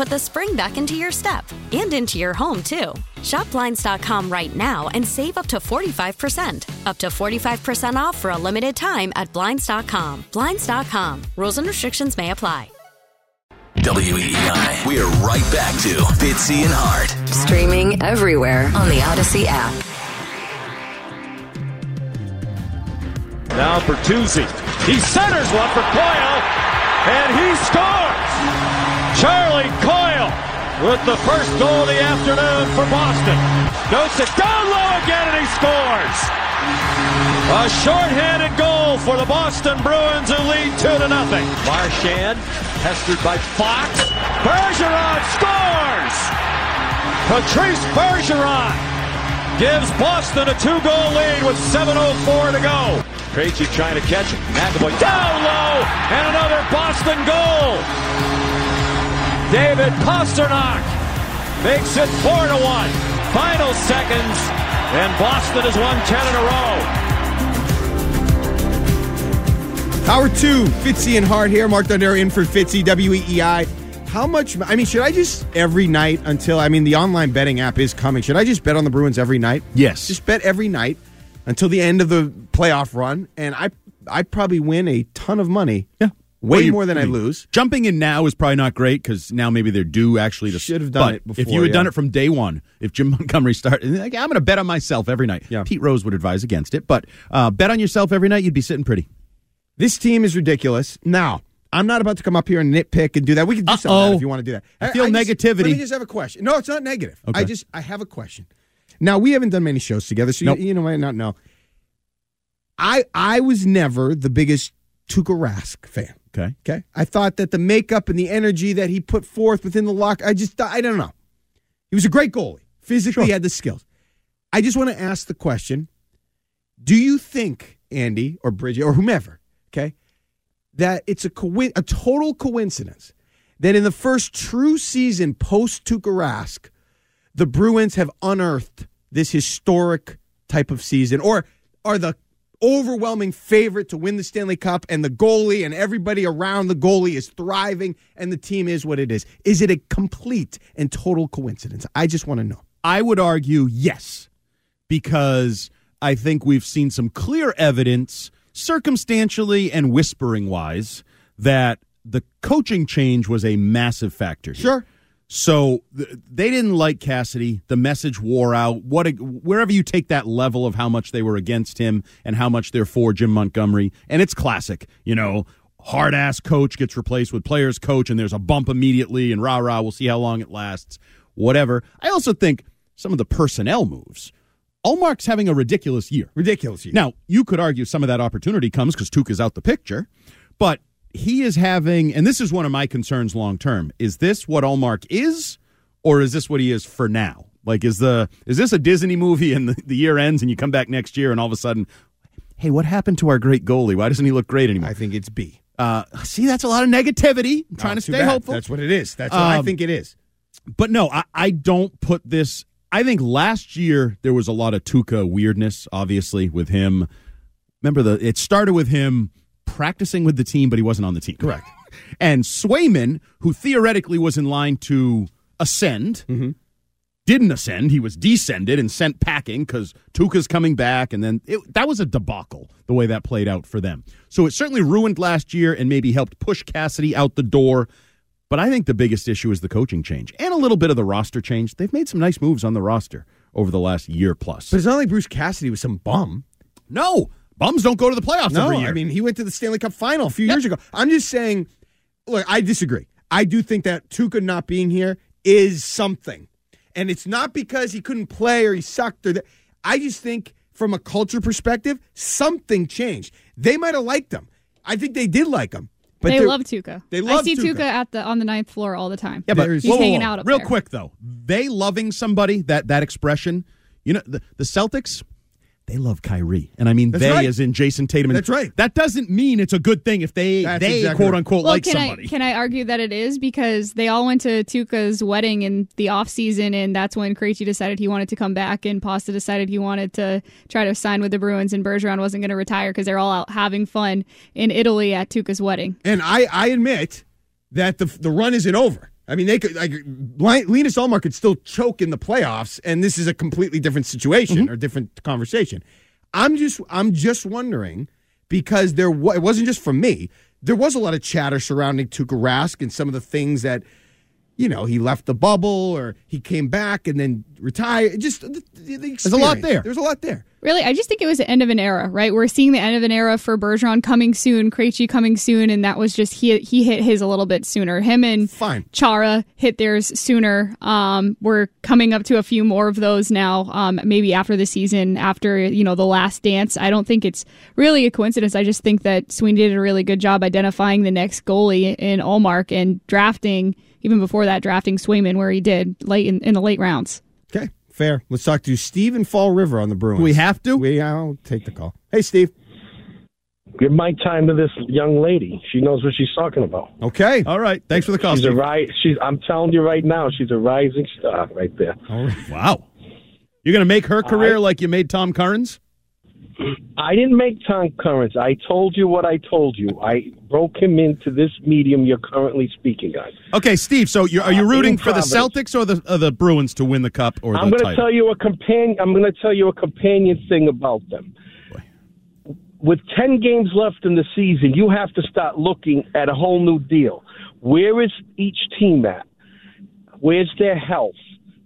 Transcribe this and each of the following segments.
put the spring back into your step and into your home, too. Shop Blinds.com right now and save up to 45%. Up to 45% off for a limited time at Blinds.com. Blinds.com. Rules and restrictions may apply. WEEI. We are right back to Fitzy and Hart. Streaming everywhere on the Audacy app. Now for Bertuzzi. He centers one for Coyle, and he scores! Charlie Coyle with the first goal of the afternoon for Boston. Nosek down low again, and he scores! A shorthanded goal for the Boston Bruins who lead 2 to nothing. Marchand pestered by Fox. Bergeron scores! Patrice Bergeron gives Boston a two-goal lead with 7.04 to go. Krejci trying to catch it. McAvoy down low, and another Boston goal. David Pastrnak makes it 4 to 1. Final seconds, and Boston has won 10 in a row. Hour two, Fitzy and Hart here. Mark Dondero in for Fitzy, WEEI. How much? I mean, should I just every night until? I mean, the online betting app is coming. Should I just bet on the Bruins every night? Yes. Just bet every night until the end of the playoff run, and I I probably win a ton of money. Yeah. Way Well, more than I lose. Jumping in now is probably not great because now maybe they're due actually to Should have done it before, If you had yeah. done it from day one, if Jim Montgomery started, like, I'm going to bet on myself every night. Yeah. Pete Rose would advise against it, but uh, bet on yourself every night, you'd be sitting pretty. This team is ridiculous. Now, I'm not about to come up here and nitpick and do that. We can do some of that if you want to do that. I feel just- negativity. Let me just have a question. No, it's not negative. Okay. I just I have a question. Now we haven't done many shows together, so Nope. you, you know might not know. I I was never the biggest Tuukka Rask fan. Okay. Okay, I thought that the makeup and the energy that he put forth within the lock, I just I don't know. He was a great goalie. Physically, he had the skills. I just want to ask the question: Do you think Andy or Bridget or whomever, okay, that it's a co- a total coincidence that in the first true season post Tuukka Rask, the Bruins have unearthed this historic type of season, or are the overwhelming favorite to win the Stanley Cup, and the goalie and everybody around the goalie is thriving, and the team is what it is? Is it a complete and total coincidence? I just want to know. I would argue yes, because I think we've seen some clear evidence, circumstantially and whispering wise, that the coaching change was a massive factor. Here. Sure. So th- they didn't like Cassidy. The message wore out. What a, wherever you take that level of how much they were against him and how much they're for Jim Montgomery, and it's classic. You know, hard ass coach gets replaced with players coach, and there's a bump immediately, and rah rah. We'll see how long it lasts. Whatever. I also think some of the personnel moves. Ullmark's having a ridiculous year. Ridiculous. year. Now, you could argue some of that opportunity comes because Tuke is out the picture, but he is having, and this is one of my concerns long term. Is this what Ullmark is, or is this what he is for now? Like, is the is this a Disney movie and the, the year ends and you come back next year and all of a sudden, hey, what happened to our great goalie? Why doesn't he look great anymore? I think it's B. Uh, see, that's a lot of negativity. I'm trying Not to stay bad. hopeful. That's what it is. That's what I Um, think it is. But no, I, I don't put this. I think last year there was a lot of Tuukka weirdness, obviously, with him. Remember the it started with him practicing with the team, but he wasn't on the team. Correct. and Swayman, who theoretically was in line to ascend, mm-hmm. didn't ascend. He was descended and sent packing because Tuukka's coming back, and then it, that was a debacle the way that played out for them. So it certainly ruined last year and maybe helped push Cassidy out the door. But I think the biggest issue is the coaching change and a little bit of the roster change. They've made some nice moves on the roster over the last year plus. But it's not like Bruce Cassidy was some bum. no, bums don't go to the playoffs No, every year. I mean he went to the Stanley Cup final a few years ago. I'm just saying. Look, I disagree. I do think that Tuukka not being here is something, and it's not because he couldn't play or he sucked or that. I just think from a culture perspective, something changed. They might have liked him. I think they did like him. But they they're- love Tuukka. They I love see Tuukka. Tuukka at the on the ninth floor all the time. Yeah, but There's- He's whoa, whoa, hanging whoa. out up real there. quick though. They loving somebody that that expression. You know the, the Celtics. They love Kyrie, and I mean That's they right. as in Jayson Tatum. And That's right. That doesn't mean it's a good thing if they That's they exactly quote unquote Well, like can somebody. I can I argue that it is because they all went to Tuukka's wedding in the off season, and that's when Krejci decided he wanted to come back, and Pasta decided he wanted to try to sign with the Bruins, and Bergeron wasn't going to retire because they're all out having fun in Italy at Tuukka's wedding. And I, I admit that the the run isn't over. I mean, they could like Linus Ullmark could still choke in the playoffs, and this is a completely different situation mm-hmm. or different conversation. I'm just I'm just wondering because there wa- it wasn't just from me. There was a lot of chatter surrounding Tuukka Rask and some of the things that you know he left the bubble or he came back and then retired. Just the, the, the a lot there. There's a lot there. Really, I just think it was the end of an era, right? We're seeing the end of an era for Bergeron coming soon, Krejci coming soon, and that was just he he hit his a little bit sooner. Him and Fine. Chara hit theirs sooner. Um, we're coming up to a few more of those now. Um, maybe after the season, after you know the last dance. I don't think it's really a coincidence. I just think that Sweeney did a really good job identifying the next goalie in Ullmark and drafting even before that drafting Swayman where he did late in, in the late rounds. Okay, fair. Let's talk to Steve in Fall River on the Bruins. we have to. We I'll take the call. Hey, Steve. Give my time to this young lady. She knows what she's talking about. Okay. All right. Thanks for the call. She's a Steve. ri- She's. I'm telling you right now, she's a rising star right there. Oh, Wow. You're going to make her career like you made Tom Curran's? I didn't make Tom Curran's. I told you what I told you. I broke him into this medium you're currently speaking on. Okay, Steve. So you're, are you Uh, rooting in for the Celtics or the or the Bruins to win the cup or the I'm going to tell you a companion. I'm going to tell you a companion thing about them. With ten games left in the season, you have to start looking at a whole new deal. Where is each team at? Where's their health?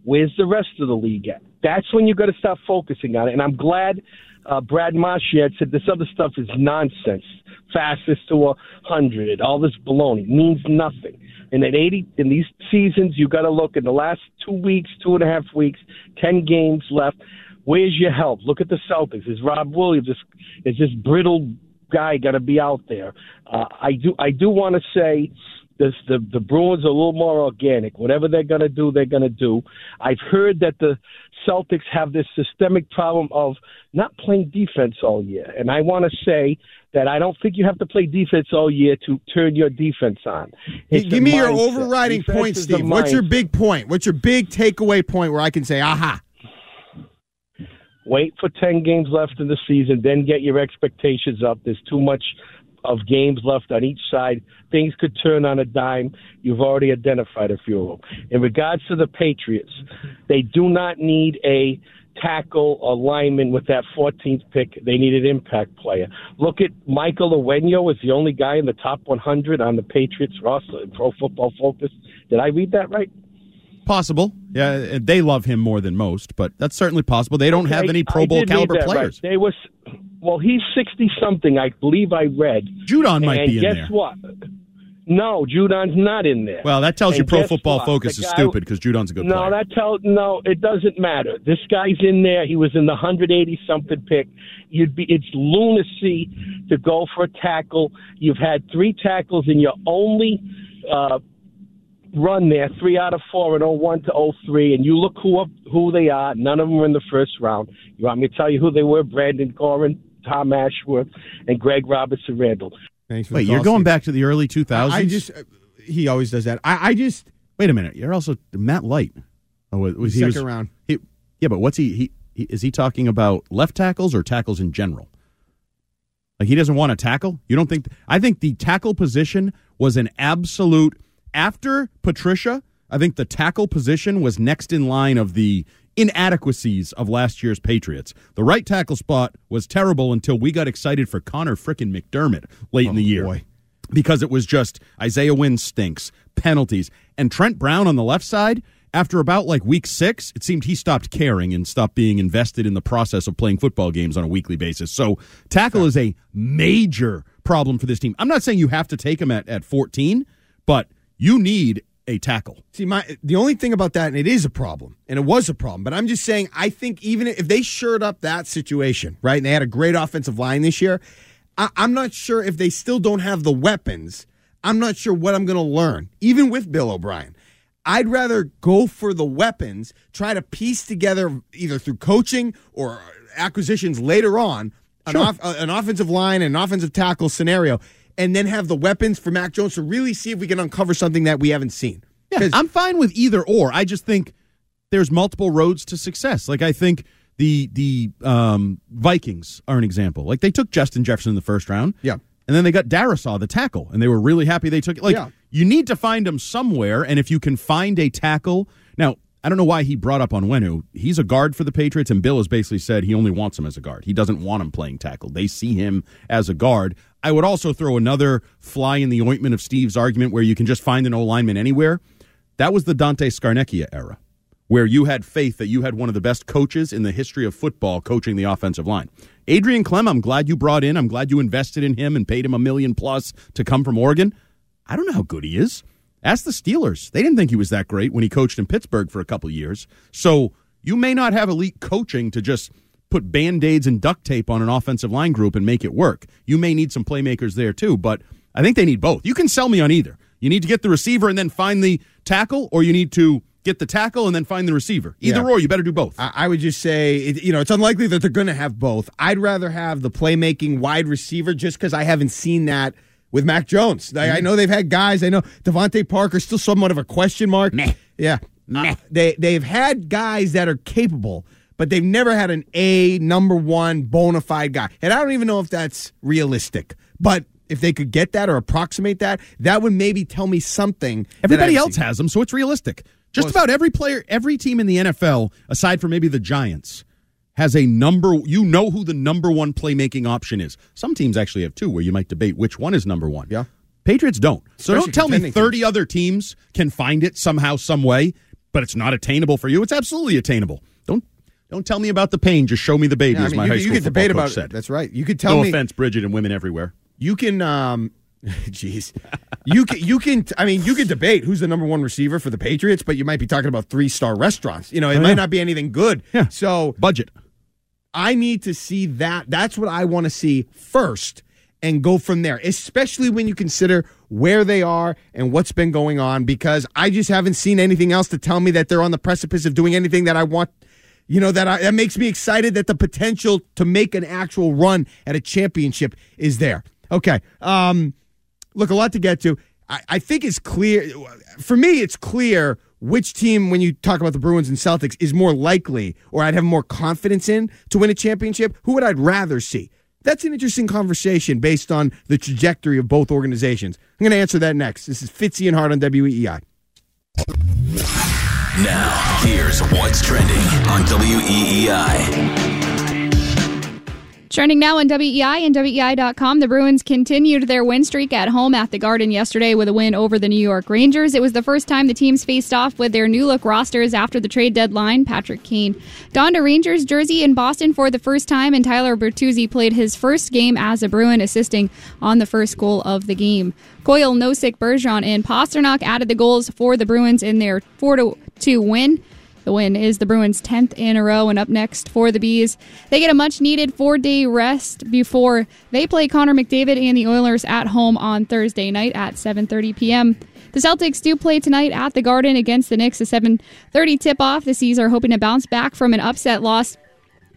Where's the rest of the league at? That's when you got to start focusing on it. And I'm glad uh, Brad Marchand said this other stuff is nonsense. Fastest to a hundred, all this baloney means nothing. And at 80 in these seasons, you got to look in the last two weeks, two and a half weeks, ten games left. Where's your help? Look at the Celtics. Is Rob Williams? Is, is this brittle guy got to be out there? Uh, I do. I do want to say this, the the Bruins are a little more organic. Whatever they're going to do, they're going to do. I've heard that the Celtics have this systemic problem of not playing defense all year, and I want to say that I don't think you have to play defense all year to turn your defense on. It's Give me your overriding Defense point, Steve. What's your big point? What's your big takeaway point where I can say, aha? Wait for 10 games left in the season, then get your expectations up. There's too much of games left on each side. Things could turn on a dime. You've already identified a few of them. In regards to the Patriots, they do not need a tackle or lineman with that 14th pick. They need an impact player. Look at Michael Onwenu is the only guy in the top 100 on the Patriots roster in Pro Football Focus. Did I read that right? Possible. Yeah, they love him more than most, but that's certainly possible. They don't have any Pro Bowl caliber that right. players. They was well, he's sixty something, I believe I read. Judon might and be in guess there. Guess what? No, Judon's not in there. Well, that tells you Pro Football what? Focus The is guy- stupid because Judon's a good no, player. that tell no, it doesn't matter. This guy's in there. He was in the 180 something pick. You'd be it's lunacy to go for a tackle. You've had three tackles in your only uh, run there, three out of four in 01 to 03, and you look who up, who they are. None of them were in the first round. You want me to tell you who they were? Brandon Gorin, Tom Ashworth, and Greg Robertson Randall. Thanks for Wait, the you're going Steve. back to the early 2000s? I just, uh, he always does that. I, I just, Wait a minute. You're also Matt Light. Oh, was, was he second was, round. He, yeah, but what's he, he, he? Is he talking about left tackles or tackles in general? Like Like he doesn't want to tackle. You don't think? I think the tackle position was an absolute after Patricia. I think the tackle position was next in line of the inadequacies of last year's Patriots. The right tackle spot was terrible until we got excited for Conor frickin' McDermott late in the oh, year. boy. Because it was just Isaiah Wynn stinks, penalties. And Trent Brown on the left side, after about like week six, it seemed he stopped caring and stopped being invested in the process of playing football games on a weekly basis. So tackle is a major problem for this team. I'm not saying you have to take him at, at 14, but you need a tackle. See, my the only thing about that, and it is a problem, and it was a problem, but I'm just saying, I think even if they shored up that situation, right, and they had a great offensive line this year, I, I'm not sure if they still don't have the weapons. I'm not sure what I'm going to learn, even with Bill O'Brien. I'd rather go for the weapons, try to piece together either through coaching or acquisitions later on an, off, uh, an offensive line and an offensive tackle scenario, and then have the weapons for Mac Jones to really see if we can uncover something that we haven't seen. Yeah, I'm fine with either or. I just think there's multiple roads to success. Like I think the the um, Vikings are an example. Like they took Justin Jefferson in the first round. Yeah. And then they got Darrisaw, the tackle, and they were really happy they took it. Like Yeah. you need to find him somewhere, and if you can find a tackle now. I don't know why he brought up Onwenu. He's a guard for the Patriots, and Bill has basically said he only wants him as a guard. He doesn't want him playing tackle. They see him as a guard. I would also throw another fly in the ointment of Steve's argument where you can just find an O lineman anywhere. That was the Dante Scarnecchia era, where you had faith that you had one of the best coaches in the history of football coaching the offensive line. Adrian Klemm, I'm glad you brought in. I'm glad you invested in him and paid him a million plus to come from Oregon. I don't know how good he is. Ask the Steelers. They didn't think he was that great when he coached in Pittsburgh for a couple years. So you may not have elite coaching to just put band aids and duct tape on an offensive line group and make it work. You may need some playmakers there too, but I think they need both. You can sell me on either. You need to get the receiver and then find the tackle, or you need to get the tackle and then find the receiver. Either Yeah. or, you better do both. I, would just say, it, you know, it's unlikely that they're going to have both. I'd rather have the playmaking wide receiver just because I haven't seen that with Mac Jones. I, I know they've had guys. I know DeVante Parker still somewhat of a question mark. Yeah, Uh, they they've had guys that are capable, but they've never had an A number one bona fide guy. And I don't even know if that's realistic, but. If they could get that or approximate that, that would maybe tell me something. Everybody else seen. has them, so it's realistic. Just Well, about every player, every team in the NFL, aside from maybe the Giants, has a number. You know who the number one playmaking option is. Some teams actually have two, where you might debate which one is number one. Yeah. Patriots don't. So Especially don't tell me contending 30 other teams can find it somehow, some way, but it's not attainable for you. It's absolutely attainable. Don't tell me about the pain. Just show me the baby, Yeah, I as mean, my you, high you school could debate coach about said. it. That's right. You could tell no me. offense, Bridget and women everywhere. You can, um, jeez, you can, you can. I mean, you can debate who's the number one receiver for the Patriots, but you might be talking about three star restaurants. You know, it Oh, might yeah. not be anything good. Yeah. So Budget. I need to see that. That's what I want to see first and go from there, especially when you consider where they are and what's been going on, because I just haven't seen anything else to tell me that they're on the precipice of doing anything that I want. You know, that, I, that makes me excited that the potential to make an actual run at a championship is there. Okay. Um, look, a lot to get to. I, I think it's clear. For me, it's clear which team, when you talk about the Bruins and Celtics, is more likely or I'd have more confidence in to win a championship. Who would I'd rather see? That's an interesting conversation based on the trajectory of both organizations. I'm going to answer that next. This is Fitzy and Hart on WEEI. Now, here's what's trending on WEEI. Trending now on WEI and WEI.com, the Bruins continued their win streak at home at the Garden yesterday with a win over the New York Rangers. It was the first time the teams faced off with their new look rosters after the trade deadline. Patrick Kane donned a Rangers jersey in Boston for the first time, and Tyler Bertuzzi played his first game as a Bruin, assisting on the first goal of the game. Coyle, Nosek, Bergeron, and Pastrnak added the goals for the Bruins in their 4 2 win. The win is the Bruins' 10th in a row, and up next for the B's, they get a much needed four day rest before they play Connor McDavid and the Oilers at home on Thursday night at 7.30 p.m. The Celtics do play tonight at the Garden against the Knicks, a 7.30 tip off. The C's are hoping to bounce back from an upset loss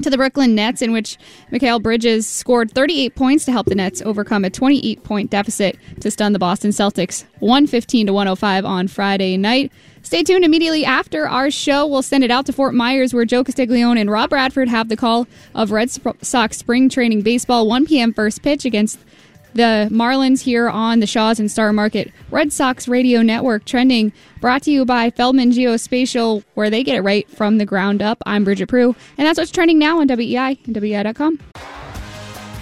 to the Brooklyn Nets, in which Mikal Bridges scored 38 points to help the Nets overcome a 28 point deficit to stun the Boston Celtics 115 to 105 on Friday night. Stay tuned immediately after our show. We'll send it out to Fort Myers, where Joe Castiglione and Rob Bradford have the call of Red Sox spring training baseball. 1 p.m. first pitch against the Marlins here on the Shaws and Star Market Red Sox Radio Network. Trending brought to you by Feldman Geospatial, where they get it right from the ground up. I'm Bridget Prue, and that's what's trending now on WEI and WEI.com.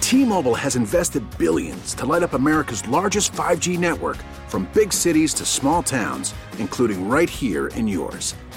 T-Mobile has invested billions to light up America's largest 5G network from big cities to small towns, including right here in yours.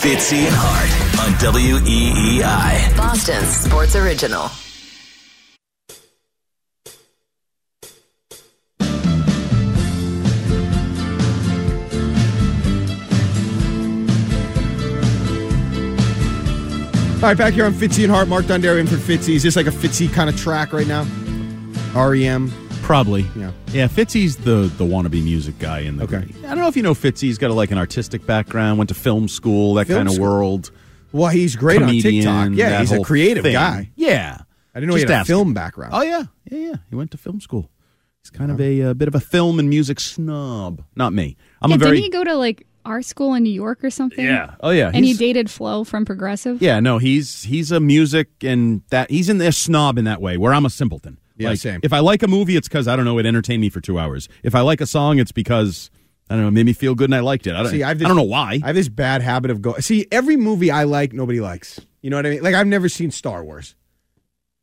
Fitzy and Hart on WEEI. Boston's sports original. All right, back here on Fitzy and Hart. Mark Dondero in for Fitzy. Is this like a Fitzy kind of track right now? REM. Probably. Yeah. Yeah, Fitzy's the the wannabe music guy in the Okay. I don't know if you know Fitzy. He's got a, like an artistic background, went to film school, that Film kind of school? world. Well, he's great Comedian, on TikTok. Yeah, he's a creative thing. guy. Yeah. I didn't know he had a film him. background. Oh yeah, yeah, yeah. He went to film school. He's kind of a, uh bit of a film and music snob. Not me. I'm yeah, a very didn't he go to like our school in New York or something? yeah. Oh yeah. And he dated Flo from Progressive. Yeah, no, he's he's a music and that he's in there snob in that way where I'm a simpleton. Yeah, like, same. If I like a movie, it's because I don't know it entertained me for two hours. If I like a song, it's because I don't know, it made me feel good and I liked it. I don't, See, I've I don't know why. I have this bad habit of going. See, every movie I like, nobody likes. You know what I mean? Like I've never seen Star Wars.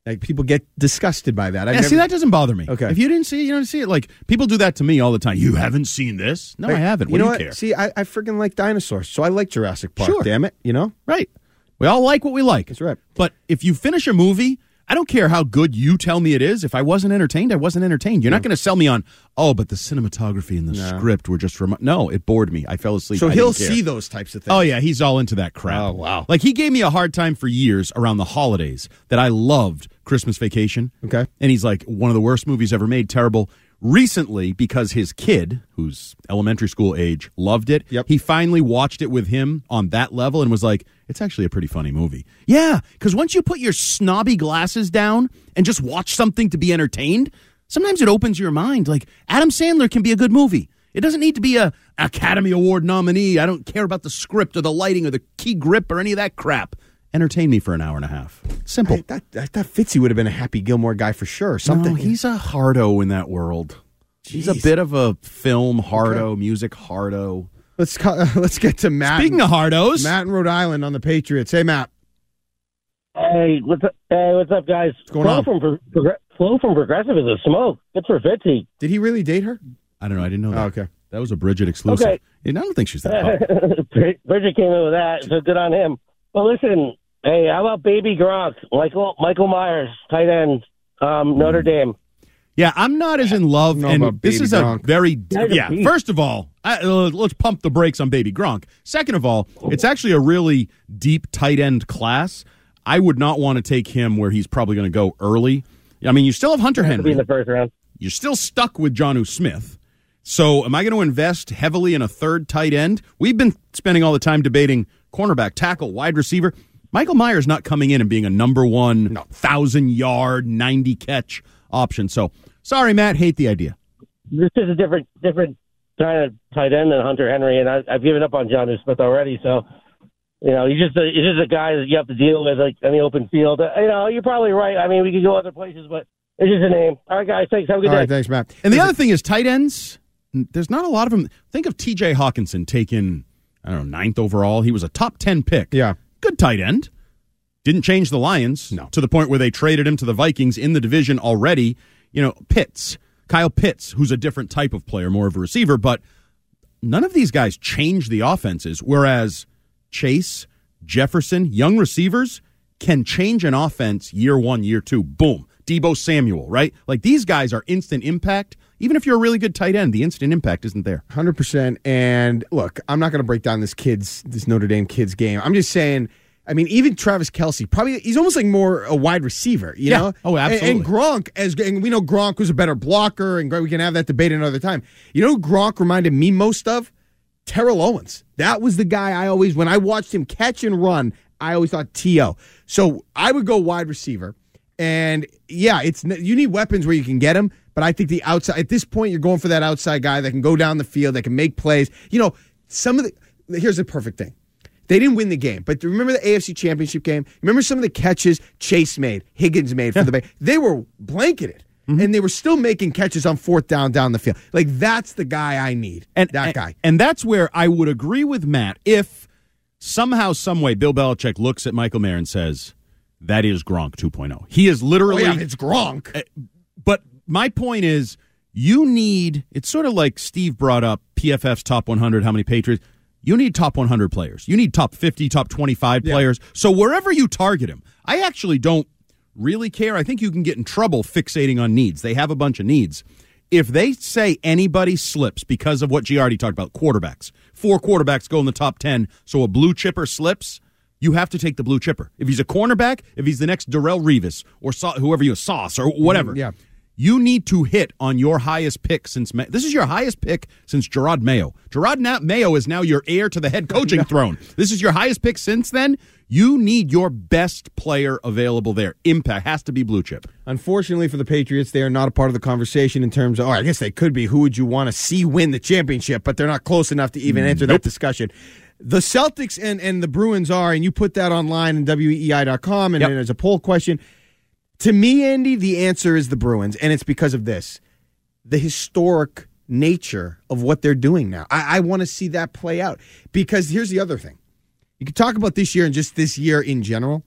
Like people get disgusted by that. I've yeah, never, see, that doesn't bother me. Okay. If you didn't see it, you don't see it. Like people do that to me all the time. You haven't seen this? No, I haven't. You know do what? care? See, I, I freaking like dinosaurs, so I like Jurassic Park. Sure. Damn it, you know. Right. We all like what we like. That's right. But if you finish a movie, I don't care how good you tell me it is. If I wasn't entertained, I wasn't entertained. You're not going to sell me on, oh, but the cinematography and the script were just from. No, it bored me. I fell asleep. So I he'll see those types of oh, things. Oh yeah, he's all into that crap. Oh, wow. Like he gave me a hard time for years around the holidays that I loved Christmas Vacation. Okay. And he's like one of the worst movies ever made, terrible. Recently, because his kid, who's elementary school age, loved it, Yep. he finally watched it with him on that level and was like, it's actually a pretty funny movie. Yeah, because once you put your snobby glasses down and just watch something to be entertained, sometimes it opens your mind. Like Adam Sandler can be a good movie. It doesn't need to be a Academy Award nominee. I don't care about the script or the lighting or the key grip or any of that crap. Entertain me for an hour and a half. Simple. I, that, I thought Fitzy would have been a Happy Gilmore guy for sure. Something. No, he's a hardo in that world. He's a bit of a film hardo, music hardo. Let's co- let's get to Matt. Speaking of hardos, Matt in Rhode Island on the Patriots. Hey, Matt. Hey, what's up? Hey, what's up, guys? What's going Flo on? From Pro- Flo from Progressive is a smoke. Good for Fitzy. Did he really date her? I don't know. I didn't know that. Oh, okay. That was a Bridget exclusive. Okay. And I don't think she's that hot. Bridget came in with that, so good on him. Well, listen, hey, how about Baby Gronk, Michael Michael Mayer, tight end, um, Notre Dame. Yeah, I'm not as in love, know and about this Baby is Gronk. a very That's a yeah. beast. First of all, I, uh, let's pump the brakes on Baby Gronk. Second of all, it's actually a really deep tight end class. I would not want to take him where he's probably going to go early. I mean, you still have Hunter To be Henry. in the first round. You're still stuck with Jonnu Smith. So, am I going to invest heavily in a third tight end? We've been spending all the time debating cornerback, tackle, wide receiver. Michael Mayer not coming in and being a number one thousand yard, ninety catch option. So, sorry, Matt, hate the idea. This is a different different kind of tight end than Hunter Henry, and I, I've given up on John Smith already. So, you know, he's just a, he's just a guy that you have to deal with like in the open field. Uh, you know, you're probably right. I mean, we could go other places, but it's just a name. All right, guys, thanks. Have a good All day. right, thanks, Matt. And the other thing is tight ends. There's not a lot of them. Think of T.J. Hockenson taken, I don't know, ninth overall. He was a top ten pick. Yeah. Good tight end. Didn't change the Lions No. to the point where they traded him to the Vikings in the division already. You know, Pitts, Kyle Pitts, who's a different type of player, more of a receiver, but none of these guys change the offenses. Whereas Chase, Jefferson, young receivers can change an offense year one, year two. Boom. Deebo Samuel, right? Like these guys are instant impact. Even if you're a really good tight end, the instant impact isn't there. Hundred percent. And look, I'm not going to break down this kid's this Notre Dame kid's game. I'm just saying. I mean, even Travis Kelce, probably he's almost like more a wide receiver, you Yeah. know? Oh, And- absolutely. And, Gronk, as and we know, Gronk was a better blocker, and we can have that debate another time. You know, who Gronk reminded me most of Terrell Owens. That was the guy I always, when I watched him catch and run, I always thought T.O. So I would go wide receiver. And yeah, it's you need weapons where you can get them, but I think the outside at this point you're going for that outside guy that can go down the field, that can make plays. You know, some of the here's the perfect thing. They didn't win the game, but remember the AFC Championship game? Remember some of the catches Chase made, Higgins made for the Bay. They were blanketed. Mm-hmm. And they were still making catches on fourth down down the field. Like that's the guy I need. And that and- guy. And that's where I would agree with Matt if somehow, some way, Bill Belichick looks at Michael Mayer and says, "That is Gronk 2.0." He is Oh, literally. yeah, it's Gronk. My point is, you need. It's sort of like Steve brought up PFF's top 100. How many Patriots? You need top 100 players. You need top 50, top 25 players. So wherever you target him, I actually don't really care. I think you can get in trouble fixating on needs. They have a bunch of needs. If they say anybody slips because of what Giardi talked about, quarterbacks, four quarterbacks go in the top 10, so a blue chipper slips, you have to take the blue chipper. If he's a cornerback, if he's the next Darrelle Revis or whoever you a Sauce or whatever, mm, yeah. You need to hit on your highest pick since Ma- this is your highest pick since Jerod Mayo. Jerod Mayo is now your heir to the head coaching throne. This is your highest pick since then. You need your best player available there. Impact has to be blue chip. Unfortunately for the Patriots, they are not a part of the conversation in terms of, oh, I guess they could be. Who would you want to see win the championship? But they're not close enough to even mm, enter that discussion. The Celtics and, and the Bruins are, and you put that online in WEI.com, and Yep. there's a poll question. To me, Andy, the answer is the Bruins, and it's because of this the historic nature of what they're doing now. I, I want to see that play out because here's the other thing. You can talk about this year and just this year in general.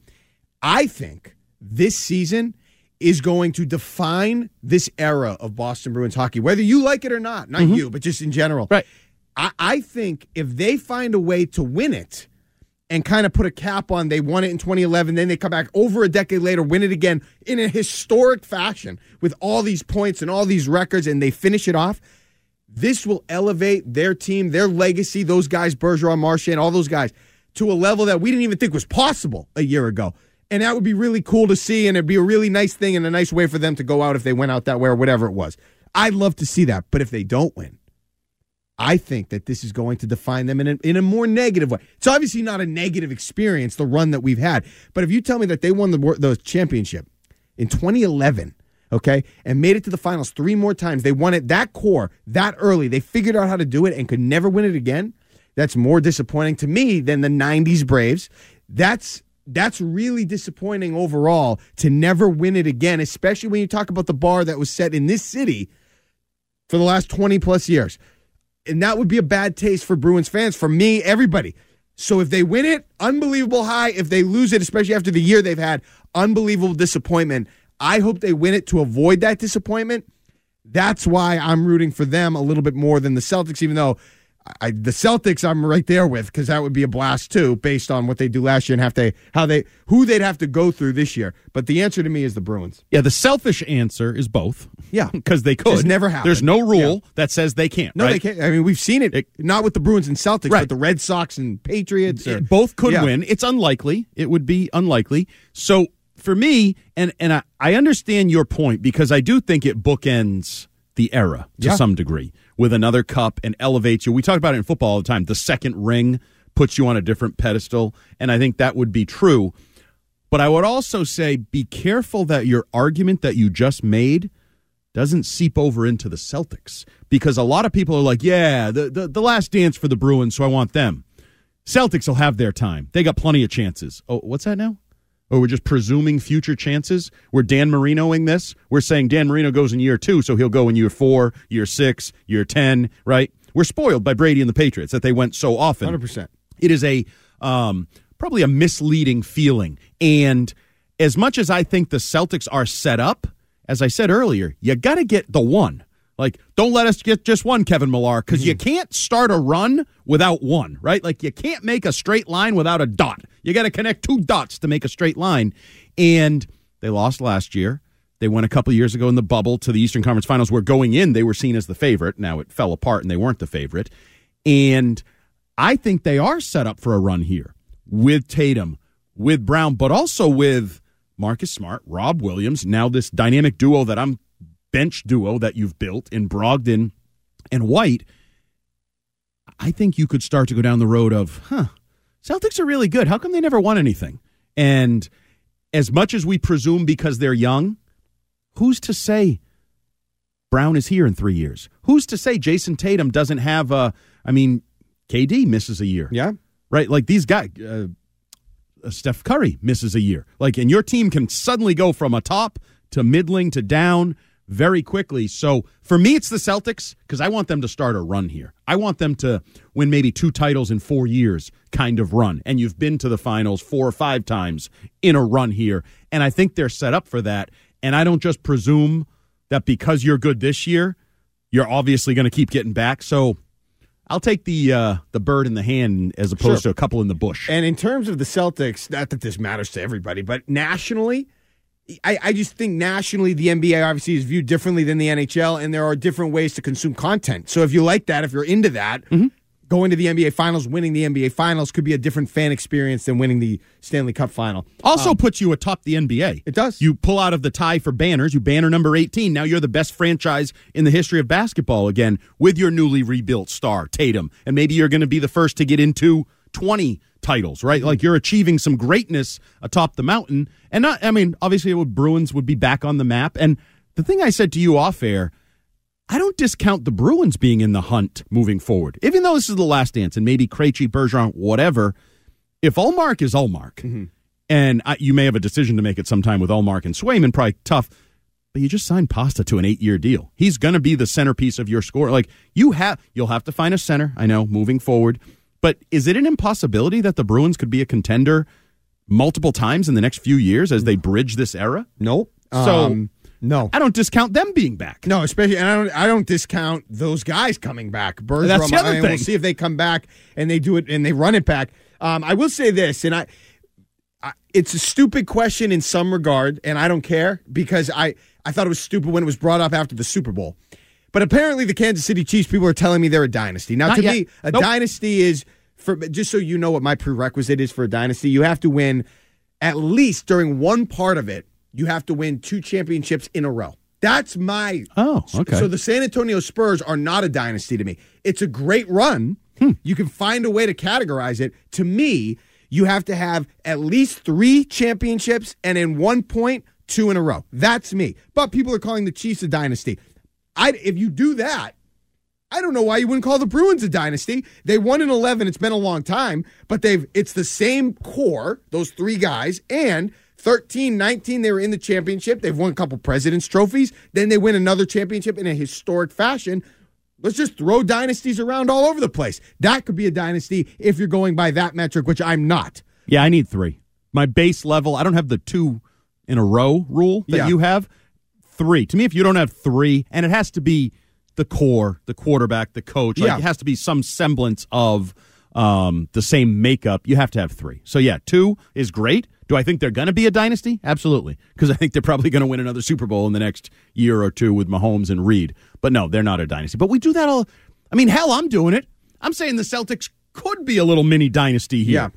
I think this season is going to define this era of Boston Bruins hockey, whether you like it or not. Not mm-hmm. you, but just in general. Right. I, I think if they find a way to win it and kind of put a cap on they won it in 2011, then they come back over a decade later, win it again in a historic fashion with all these points and all these records, and they finish it off. This will elevate their team, their legacy, those guys, Bergeron, Marchand, all those guys, to a level that we didn't even think was possible a year ago. And that would be really cool to see, and it'd be a really nice thing and a nice way for them to go out if they went out that way or whatever it was. I'd love to see that. But if they don't win, I think that this is going to define them in a, in a more negative way. It's obviously not a negative experience, the run that we've had. But if you tell me that they won the, the championship in 2011, okay, and made it to the finals three more times, they won it that core, that early, they figured out how to do it and could never win it again. That's more disappointing to me than the 90s Braves. That's that's really disappointing overall to never win it again, especially when you talk about the bar that was set in this city for the last 20 plus years. And that would be a bad taste for Bruins fans, for me, everybody. So if they win it, unbelievable high. If they lose it, especially after the year they've had, unbelievable disappointment. I hope they win it to avoid that disappointment. That's why I'm rooting for them a little bit more than the Celtics, even though I, the Celtics I'm right there with because that would be a blast too, based on what they do last year and have to how they who they'd have to go through this year. But the answer to me is the Bruins. Yeah, the selfish answer is both. Yeah, because they could. It's never happened. There's no rule that says they can't. No, right? they can't. I mean, we've seen it, not with the Bruins and Celtics, Right. but the Red Sox and Patriots. Or, both could Yeah. win. It's unlikely. It would be unlikely. So for me, and and I, I understand your point because I do think it bookends the era to Yeah. some degree with another cup and elevates you. We talk about it in football all the time. The second ring puts you on a different pedestal, and I think that would be true. But I would also say be careful that your argument that you just made doesn't seep over into the Celtics because a lot of people are like, yeah, the, the, the last dance for the Bruins, so I want them. Celtics will have their time. They got plenty of chances. Oh, what's that now? Or we're just presuming future chances? We're Dan Marinoing this? We're saying Dan Marino goes in year two, so he'll go in year four, year six, year 10, right? We're spoiled by Brady and the Patriots that they went so often. 100%. It is a um, probably a misleading feeling. And as much as I think the Celtics are set up, as I said earlier, you got to get the one. Like, don't let us get just one Kevin Millar because you mm-hmm. can't start a run without one, right? Like, you can't make a straight line without a dot. You got to connect two dots to make a straight line. And they lost last year. They went a couple years ago in the bubble to the Eastern Conference Finals, where going in they were seen as the favorite. Now it fell apart and they weren't the favorite. And I think they are set up for a run here with Tatum, with Brown, but also with Marcus Smart, Rob Williams, now this dynamic duo that I'm bench duo that you've built in Brogdon and White. I think you could start to go down the road of, huh, Celtics are really good. How come they never won anything? And as much as we presume because they're young, who's to say Brown is here in three years? Who's to say Jayson Tatum doesn't have a? I mean, KD misses a year. Yeah. Right. Like these guys, uh, uh, Steph Curry misses a year. Like, and your team can suddenly go from a top to middling to down very quickly. So for me, it's the Celtics because I want them to start a run here. I want them to win maybe two titles in four years kind of run. And you've been to the finals four or five times in a run here. And I think they're set up for that. And I don't just presume that because you're good this year, you're obviously going to keep getting back. So I'll take the uh, the bird in the hand as opposed Sure. to a couple in the bush. And in terms of the Celtics, not that this matters to everybody, but nationally, I, I just think nationally the NBA obviously is viewed differently than the NHL, and there are different ways to consume content. So if you like that, if you're into that, mm-hmm. going to the NBA Finals, winning the NBA Finals could be a different fan experience than winning the Stanley Cup Final. Also um, puts you atop the NBA. It does. You pull out of the tie for banners, you banner number 18. Now you're the best franchise in the history of basketball again with your newly rebuilt star, Tatum. And maybe you're going to be the first to get into 20 titles, right? Like you're achieving some greatness atop the mountain. And not, I mean, obviously, it would, Bruins would be back on the map. And the thing I said to you off air, I don't discount the Bruins being in the hunt moving forward. Even though this is the last dance and maybe Krejci, Bergeron, whatever, if Ullmark is Ullmark, mm-hmm. and I, you may have a decision to make at some time with Ullmark and Swayman, probably tough, but you just signed Pasta to an eight-year deal. He's going to be the centerpiece of your score. Like you have, you'll have to find a center. I know moving forward, but is it an impossibility that the Bruins could be a contender multiple times in the next few years as they bridge this era? Nope. So Um, no. I don't discount them being back. No, especially, and I don't. I don't discount those guys coming back. Bergeron, That's the other thing. We'll see if they come back and they do it and they run it back. Um, I will say this, and I, I, it's a stupid question in some regard, and I don't care because I, I thought it was stupid when it was brought up after the Super Bowl. But apparently, the Kansas City Chiefs people are telling me they're a dynasty. Now, Not to yet. me, a Nope. dynasty is for just so you know what my prerequisite is for a dynasty. You have to win at least during one part of it. You have to win two championships in a row. That's my Oh, okay. so the San Antonio Spurs are not a dynasty to me. It's a great run. Hmm. You can find a way to categorize it. To me, you have to have at least three championships and in one point, two in a row. That's me. But people are calling the Chiefs a dynasty. I if you do that, I don't know why you wouldn't call the Bruins a dynasty. They won in 11. It's been a long time, but they've it's the same core, those three guys, and 13, 19 they were in the championship. They've won a couple presidents trophies, then they win another championship in a historic fashion. Let's just throw dynasties around all over the place. That could be a dynasty if you're going by that metric, which I'm not. Yeah, I need three. My base level, I don't have the two in a row rule that Yeah. you have. Three. To me, if you don't have three, and it has to be the core, the quarterback, the coach, like Yeah. it has to be some semblance of um, the same makeup. You have to have three. So yeah, two is great. Do I think they're going to be a dynasty? Absolutely, because I think they're probably going to win another Super Bowl in the next year or two with Mahomes and Reed. But no, they're not a dynasty. But we do that all. I mean, hell, I'm doing it. I'm saying the Celtics could be a little mini dynasty here. Yeah.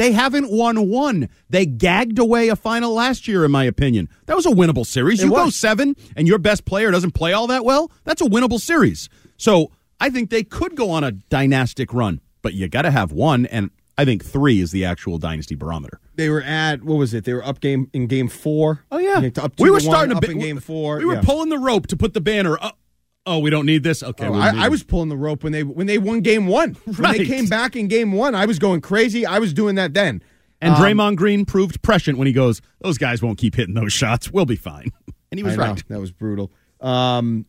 They haven't won one. They gagged away a final last year, in my opinion. That was a winnable series. It you go seven and your best player doesn't play all that well, that's a winnable series. So I think they could go on a dynastic run, but you got to have one, and I think three is the actual dynasty barometer. They were at what was it? They were up game in game four. Oh yeah, up we were one, starting up to in game four. We were yeah. pulling the rope to put the banner. up. Oh, we don't need this. Okay, Oh, we'll I, I was pulling the rope when they when they won game one. When they came back in game one, I was going crazy. I was doing that then. And Um, Draymond Green proved prescient when he goes, "Those guys won't keep hitting those shots. We'll be fine." And he was I know, right. That was brutal. Um,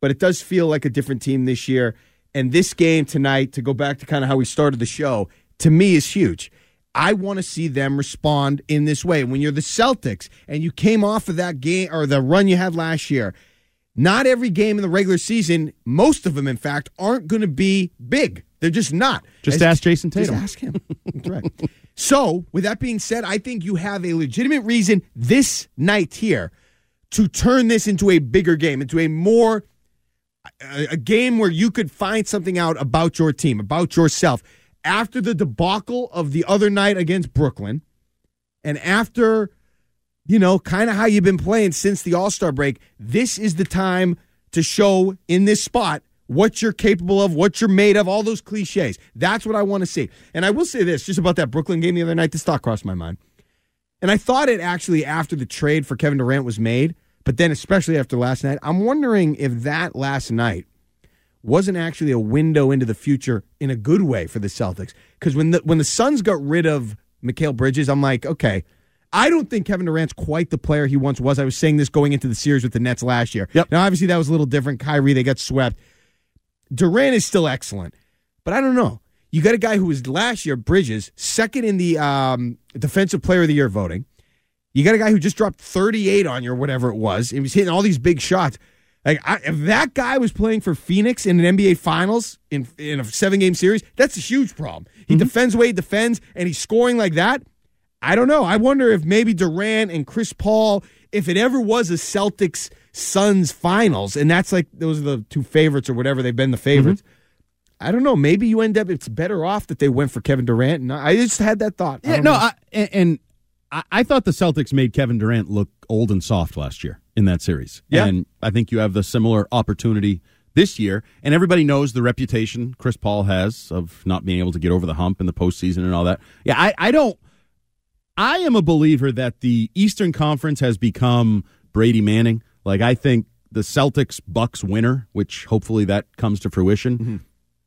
but it does feel like a different team this year. And this game tonight, to go back to kind of how we started the show, to me is huge. I want to see them respond in this way. When you're the Celtics and you came off of that game or the run you had last year, not every game in the regular season, most of them, in fact, aren't going to be big. They're just not. Just As- ask Jayson just Tatum. ask him. That's right. So, with that being said, I think you have a legitimate reason this night here to turn this into a bigger game, into a more a, a game where you could find something out about your team, about yourself. After the debacle of the other night against Brooklyn, and after you know, kind of how you've been playing since the All Star break, this is the time to show in this spot what you're capable of, what you're made of, all those cliches. That's what I want to see. And I will say this just about that Brooklyn game the other night, this thought crossed my mind. And I thought it actually after the trade for Kevin Durant was made, but then especially after last night, I'm wondering if that last night wasn't actually a window into the future in a good way for the Celtics. Because when the when the Suns got rid of Mikal Bridges, I'm like, okay, I don't think Kevin Durant's quite the player he once was. I was saying this going into the series with the Nets last year. Yep. Now, obviously, that was a little different. Kyrie, they got swept. Durant is still excellent, but I don't know. You got a guy who was last year, Bridges, second in the um, Defensive Player of the Year voting. You got a guy who just dropped 38 on you or whatever it was. He was hitting all these big shots. Like I, if that guy was playing for Phoenix in an NBA Finals in in a seven game series, that's a huge problem. He defends way he defends, and he's scoring like that. I don't know. I wonder if maybe Durant and Chris Paul, if it ever was a Celtics Suns finals, and that's like those are the two favorites or whatever they've been the mm-hmm. favorites. I don't know. Maybe you end up. It's better off that they went for Kevin Durant. And I just had that thought. Yeah, no. I, and, and I, I thought the Celtics made Kevin Durant look old and soft last year in that series. Yeah. And I think you have the similar opportunity this year. And everybody knows the reputation Chris Paul has of not being able to get over the hump in the postseason and all that. Yeah, I, I don't. I am a believer that the Eastern Conference has become Brady Manning. Like I think the Celtics Bucks winner, which hopefully that comes to fruition. Mm-hmm.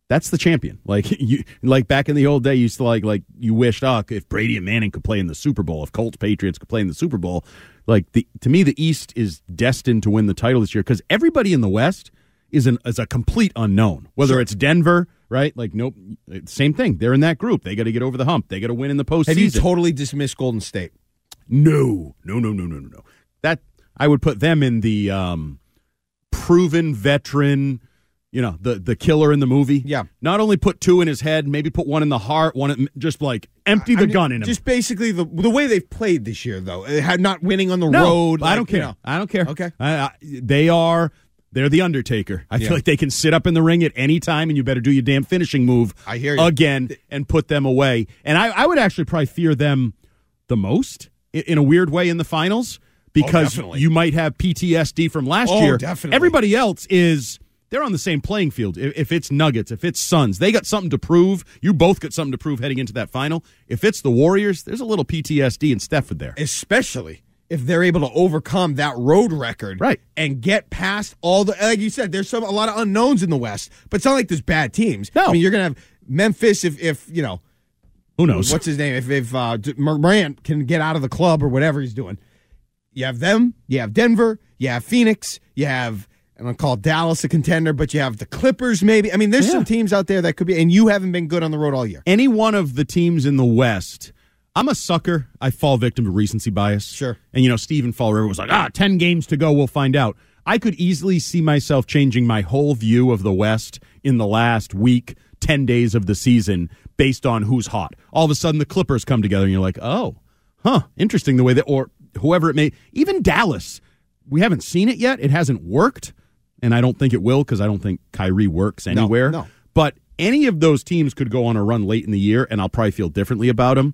That's the champion. Like you, like back in the old day, you used to like like you wished, oh, if Brady and Manning could play in the Super Bowl, if Colts Patriots could play in the Super Bowl. Like the to me, the East is destined to win the title this year because everybody in the West is an is a complete unknown. Whether it's Denver, right? Like nope, same thing. They're in that group. They got to get over the hump. They got to win in the postseason. Have you totally dismissed Golden State? No, no, no, no, no, no, no. That I would put them in the um, proven veteran. You know, the the killer in the movie. Yeah. Not only put two in his head, maybe put one in the heart. One in, just like empty the I mean, gun in him. Just basically the the way they've played this year, though, had not winning on the no, road. I like, don't you care. know. I don't care. Okay. I, I, they are. They're the Undertaker. I Yeah. feel like they can sit up in the ring at any time, and you better do your damn finishing move. I hear you. again and put them away. And I, I would actually probably fear them the most in a weird way in the finals because definitely. you might have PTSD from last Oh, year. definitely. Everybody else is they're on the same playing field. If, it's Nuggets, if it's Suns, they got something to prove. You both got something to prove heading into that final. If it's the Warriors, there's a little PTSD in Stefford there. especially if they're able to overcome that road record, Right. and get past all the like you said. There's some a lot of unknowns in the West, but it's not like there's bad teams. No. I mean you're gonna have Memphis if if you know Who knows? what's his name if if uh, Morant can get out of the club or whatever he's doing. You have them. You have Denver. You have Phoenix. You have. I don't call Dallas a contender, but you have the Clippers, maybe. I mean, there's Yeah. some teams out there that could be, and you haven't been good on the road all year. any one of the teams in the West, I'm a sucker. I fall victim to recency bias. Sure. And you know, Stephen Fall River was like, ah, 10 games to go, we'll find out. I could easily see myself changing my whole view of the West in the last week, 10 days of the season based on who's hot. All of a sudden the Clippers come together and you're like, oh, huh, interesting the way that, or whoever it may, even Dallas. We haven't seen it yet. It hasn't worked. And I don't think it will because I don't think Kyrie works anywhere. no. But any of those teams could go on a run late in the year, and I'll probably feel differently about them.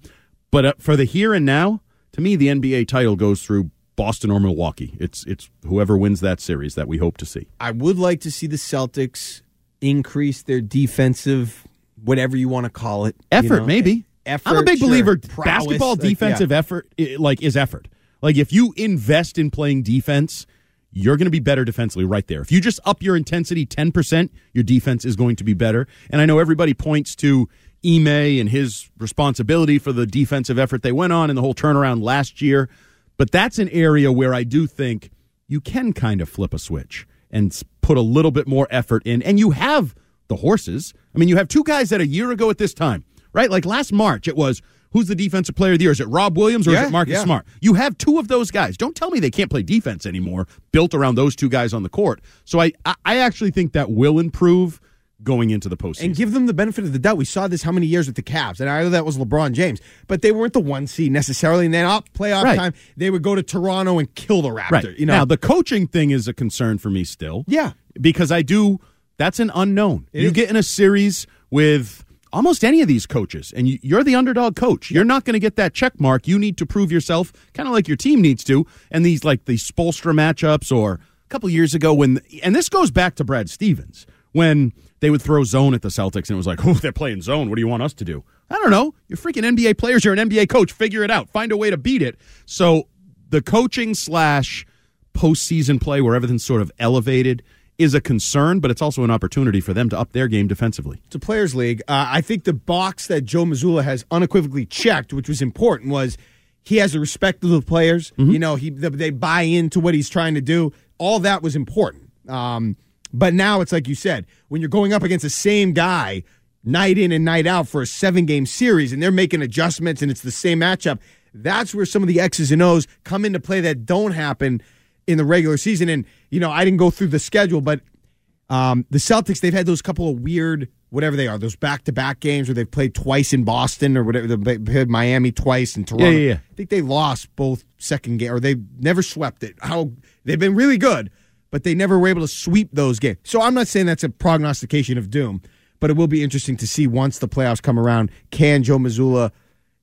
But uh, for the here and now, to me, the NBA title goes through Boston or Milwaukee. It's it's whoever wins that series that we hope to see. I would like to see the Celtics increase their defensive, whatever you want to call it, you Effort, know, maybe. Effort, I'm a big sure. believer. Prowess, basketball like, yeah. defensive effort, like is effort. Like if you invest in playing defense, you're going to be better defensively right there. If you just up your intensity 10%, your defense is going to be better. And I know everybody points to Ime and his responsibility for the defensive effort they went on and the whole turnaround last year. But that's an area where I do think you can kind of flip a switch and put a little bit more effort in. And you have the horses. I mean, you have two guys that a year ago at this time, right? Like last March, it was who's the defensive player of the year? Is it Rob Williams or Yeah, is it Marcus yeah. Smart? You have two of those guys. Don't tell me they can't play defense anymore, built around those two guys on the court. So I, I, I actually think that will improve going into the postseason. and give them the benefit of the doubt. We saw this how many years with the Cavs, and I know that was LeBron James, but they weren't the one seed necessarily. And then up playoff Right. time, they would go to Toronto and kill the Raptor. right. You know, now, the coaching thing is a concern for me still. Yeah. Because I do, that's an unknown. It you is. get in a series with almost any of these coaches, and you, you're the underdog coach. You're not going to get that check mark. You need to prove yourself, kind of like your team needs to. And these, like these Spoelstra matchups, or a couple years ago when, and this goes back to Brad Stevens, when they would throw zone at the Celtics, and it was like, oh, they're playing zone. What do you want us to do? I don't know. You're freaking NBA players. You're an NBA coach. Figure it out. Find a way to beat it. So the coaching slash postseason play where everything's sort of elevated is a concern, but it's also an opportunity for them to up their game defensively. It's a players' league. Uh, I think the box that Joe Mazzulla has unequivocally checked, which was important, was he has the respect of the players. Mm-hmm. You know, he they buy into what he's trying to do. All that was important. Um, but now it's like you said, when you're going up against the same guy night in and night out for a seven game series, and they're making adjustments, and it's the same matchup. That's where some of the X's and O's come into play that don't happen in the regular season. And you know, I didn't go through the schedule, but um, the Celtics, they've had those couple of weird, whatever they are, those back to back games where they've played twice in Boston or whatever. They played Miami twice and Toronto. Yeah, yeah, yeah. I think they lost both second game, or they never swept it. How they've been really good, but they never were able to sweep those games. So I'm not saying that's a prognostication of doom, but it will be interesting to see once the playoffs come around. Can Joe Mazzulla,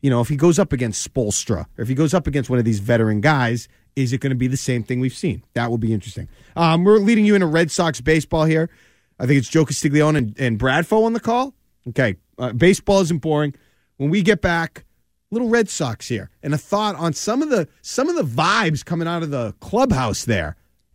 you know, if he goes up against Spoelstra or if he goes up against one of these veteran guys, is it going to be the same thing we've seen? That will be interesting. Um, we're leading you into Red Sox baseball here. I think it's Joe Castiglione and, and Bradfo on the call. Okay, uh, baseball isn't boring. When we get back, little Red Sox here, and a thought on some of the some of the vibes coming out of the clubhouse there,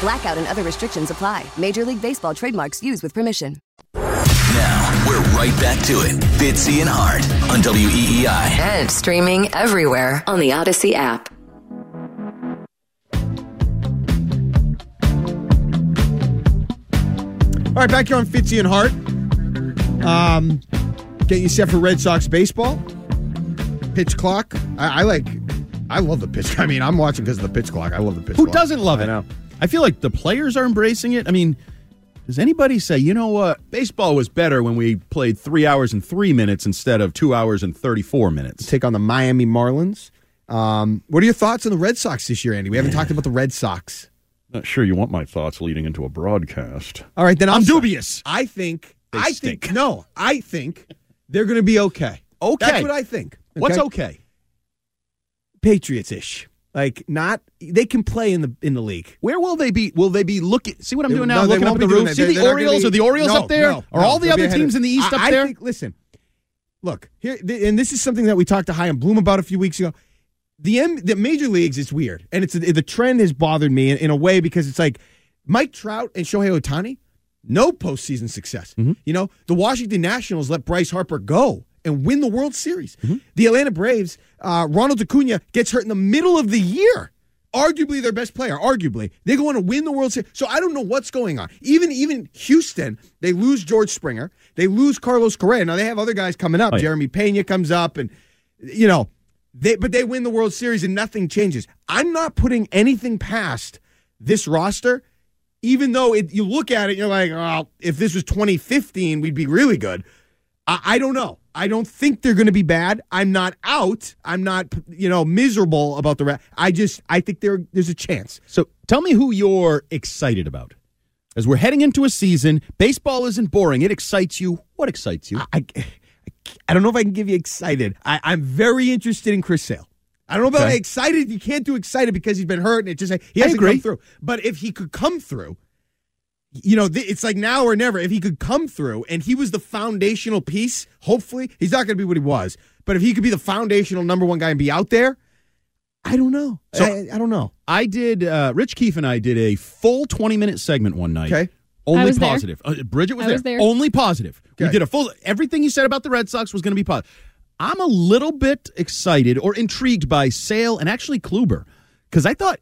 Blackout and other restrictions apply. Major League Baseball trademarks used with permission. Now, we're right back to it. Fitzy and Hart on WEEI. And streaming everywhere on the Audacy app. All right, back here on Fitzy and Hart. Um, getting you set for Red Sox baseball. Pitch clock. I, I like. I love the pitch. I mean, I'm watching because of the pitch clock. I love the pitch. Who clock. doesn't love I it? know. I feel like the players are embracing it. I mean, does anybody say, you know what, baseball was better when we played three hours and three minutes instead of two hours and 34 minutes? Take on the Miami Marlins. Um, what are your thoughts on the Red Sox this year, Andy? We haven't talked about the Red Sox. Not sure you want my thoughts leading into a broadcast. All right, then I'm I'm dubious. I think. They I stink. think. No, I think they're going to be okay. Okay. That's what I think. What's okay? Patriots ish. Like not. They can play in the in the league. Where will they be? Will they be looking? See what I'm They- doing now? no, looking up at the roof. See They're- the they're Orioles? be- Are the Orioles No, up there? no, Are all the other teams in the East I, up I there? think- listen, look here, and this is something that we talked to Chaim Bloom about a few weeks ago. The M, the major leagues is weird, and it's the trend has bothered me in, in a way because it's like Mike Trout and Shohei Ohtani, no postseason success. Mm-hmm. You know, the Washington Nationals let Bryce Harper go and win the World Series. The Atlanta Braves, uh, Ronald Acuna gets hurt in the middle of the year. Arguably their best player, arguably. They go on to win the World Series. So I don't know what's going on. Even even Houston, they lose George Springer. They lose Carlos Correa. Now they have other guys coming up. Oh, yeah. Jeremy Pena comes up and you know, they but they win the World Series and nothing changes. I'm not putting anything past this roster, even though it, you look at it, you're like, oh, if this was 2015, we'd be really good. I, I don't know. I don't think they're going to be bad. I'm not out. I'm not, you know, miserable about the rest. I just, I think there, there's a chance. So tell me who you're excited about. As we're heading into a season, baseball isn't boring. It excites you. What excites you? I, I, I don't know if I can give you excited. I, I'm very interested in Chris Sale. I don't know about Okay. excited. You can't do excited because he's been hurt and it just he hasn't come through. But if he could come through, you know, th- it's like now or never. If he could come through and he was the foundational piece, hopefully he's not going to be what he was. But if he could be the foundational number one guy and be out there, I don't know. So- I, I don't know. I did. Uh, Rich Keefe and I did a full twenty minute segment one night. Okay. Only I was there. positive. Uh, Bridget was, I there. was there. Only positive. We did a full. Everything you said about the Red Sox was going to be positive. I'm a little bit excited or intrigued by Sale and actually Kluber because I thought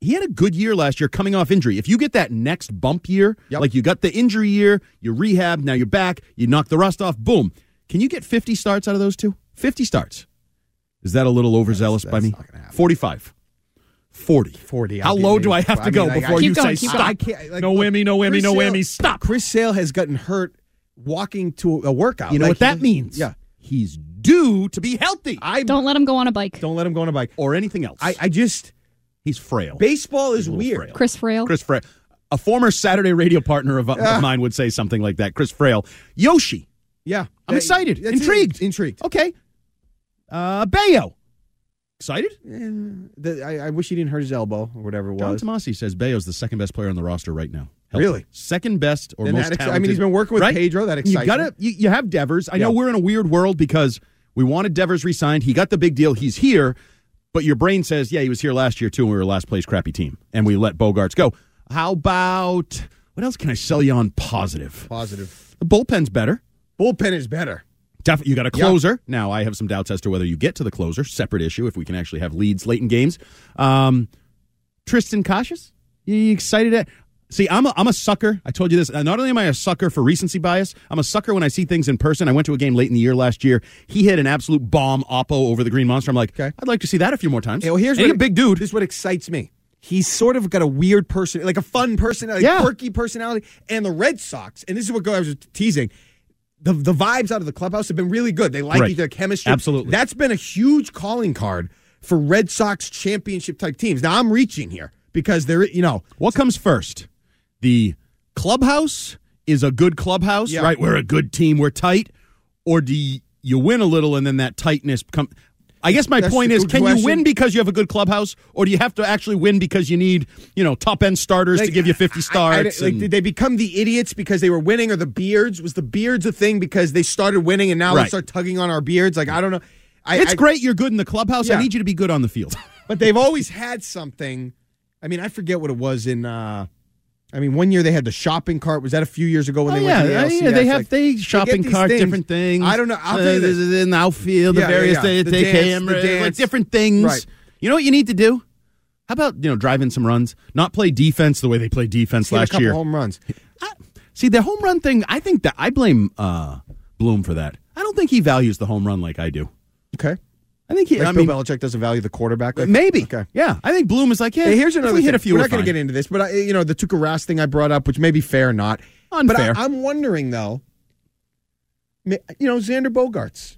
he had a good year last year coming off injury. If you get that next bump year, Yep. like you got the injury year, you rehab, now you're back, you knock the rust off, boom. Can you get 50 starts out of those two? 50 starts. Is that a little overzealous by that's me? not 45. 40. 40. How low do I have I to go mean, before you going, say stop? I can't, like, no look, whammy, no whammy, Chris no Sale- whammy. Stop. Chris Sale has gotten hurt walking to a workout. You know Like, what that he- means? Yeah. He's due to be healthy I Don't let him go on a bike. don't let him go on a bike. or anything else. I, I just He's frail. baseball is He's a little weird. frail. Chris Frail. Chris Frail. A former Saturday radio partner of, of mine would say something like that. Chris Frail. Yoshi. Yeah, I'm That- excited. that's it. Intrigued. Intrigued. Okay. Uh, Bello. Excited? The- I, I wish he didn't hurt his elbow or whatever it John was. Tomase says Bello's the second best player on the roster right now. Really? Second best or Then most that ex- I mean, he's been working with right? Pedro. That You excites got me. to you, you have Devers. I know we're in a weird world because we wanted Devers re-signed. He got the big deal. He's here, but your brain says, yeah, he was here last year too, and we were last place crappy team, and we let Bogaerts go. How about what else can I sell you on positive? Positive. The bullpen's better. Bullpen is better. Definitely, you got a closer. Now, I have some doubts as to whether you get to the closer. Separate issue if we can actually have leads late in games. Um, Triston Casas, you excited at? See, I'm a, I'm a sucker. I told you this. Uh, Not only am I a sucker for recency bias, I'm a sucker when I see things in person. I went to a game late in the year last year. He hit an absolute bomb oppo over the Green Monster. I'm like, Okay. I'd like to see that a few more times. Hey, well, here's And what a big dude. This is what excites me. He's sort of got a weird person, like a fun personality, Yeah. quirky personality. And the Red Sox, and this is what I was teasing. The, the vibes out of the clubhouse have been really good. They like Right. each other, chemistry. Absolutely. That's been a huge calling card for Red Sox championship type teams. Now I'm reaching here because they're, you know, What comes first? The clubhouse is a good clubhouse, Yeah. right? We're a good team, we're tight, or do you, win a little and then that tightness come? I guess my That's point is, can you win because you have a good clubhouse, or do you have to actually win because you need, you know, top end starters to give you fifty starts? like, did they become the idiots because they were winning, or the beards? Was the beards a thing because they started winning and now Right. they start tugging on our beards? Like I don't know. I, it's I- great you're good in the clubhouse. I need you to be good on the field. but they've always had something. I mean, I forget what it was in. uh I mean, one year they had the shopping cart. Was that a few years ago when Oh, they yeah, went to the yeah, LCS? yeah, they have Like, they shopping these cart, things. different things. I don't know. I'll Uh, tell you this. in the outfield, Yeah, the yeah, various yeah. the, The dance, the like different things. Right. You know what you need to do? How about you know drive in some runs, not play defense the way they played defense Hit a last couple year. home runs. See the home run thing. I think that I blame uh, Bloom for that. I don't think he values the home run like I do. Okay. I think he. Like I Bill mean, Belichick doesn't value the quarterback. Like, maybe. Okay. Yeah, I think Bloom is like, yeah. Hey, here's another we thing. hit a few. We're we're not going to get into this, but I, you know the Tuukka Rask thing I brought up, which may be fair or not. Unfair. But I, I'm wondering though. You know, Xander Bogaerts.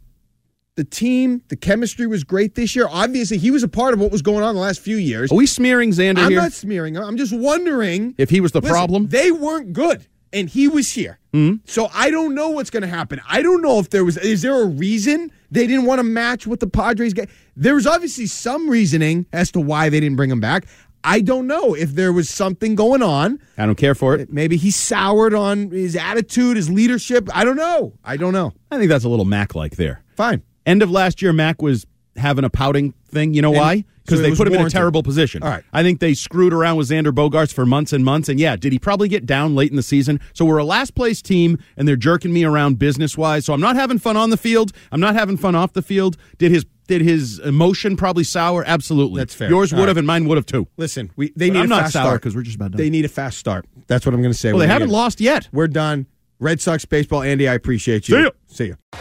The team, the chemistry was great this year. Obviously, he was a part of what was going on the last few years. Are we smearing Xander I'm here? not smearing him. I'm just wondering if he was the Listen, problem, They weren't good, and he was here. Mm-hmm. So I don't know what's going to happen. I don't know if there was. Is there a reason they didn't want to match what the Padres get? There was obviously some reasoning as to why they didn't bring him back. I don't know if there was something going on. I don't care for it. Maybe he soured on his attitude, his leadership. I don't know. I don't know. I think that's a little Mac like there. Fine. End of last year, Mac was having a pouting thing. You know And- why? Because so they put him in a terrible position. All right. I think they screwed around with Xander Bogaerts for months and months. And yeah, did he probably get down late in the season? So we're a last place team, and they're jerking me around business wise. So I'm not having fun on the field. I'm not having fun off the field. Did his did his emotion probably sour? Absolutely. That's fair. Yours would have, right. and mine would have too. Listen, we they But need I'm a not fast sour start 'cause we're just about done. They need a fast start. That's what I'm going to say. Well, they haven't lost yet. We're done. Red Sox baseball. Andy, I appreciate you. See you. See ya.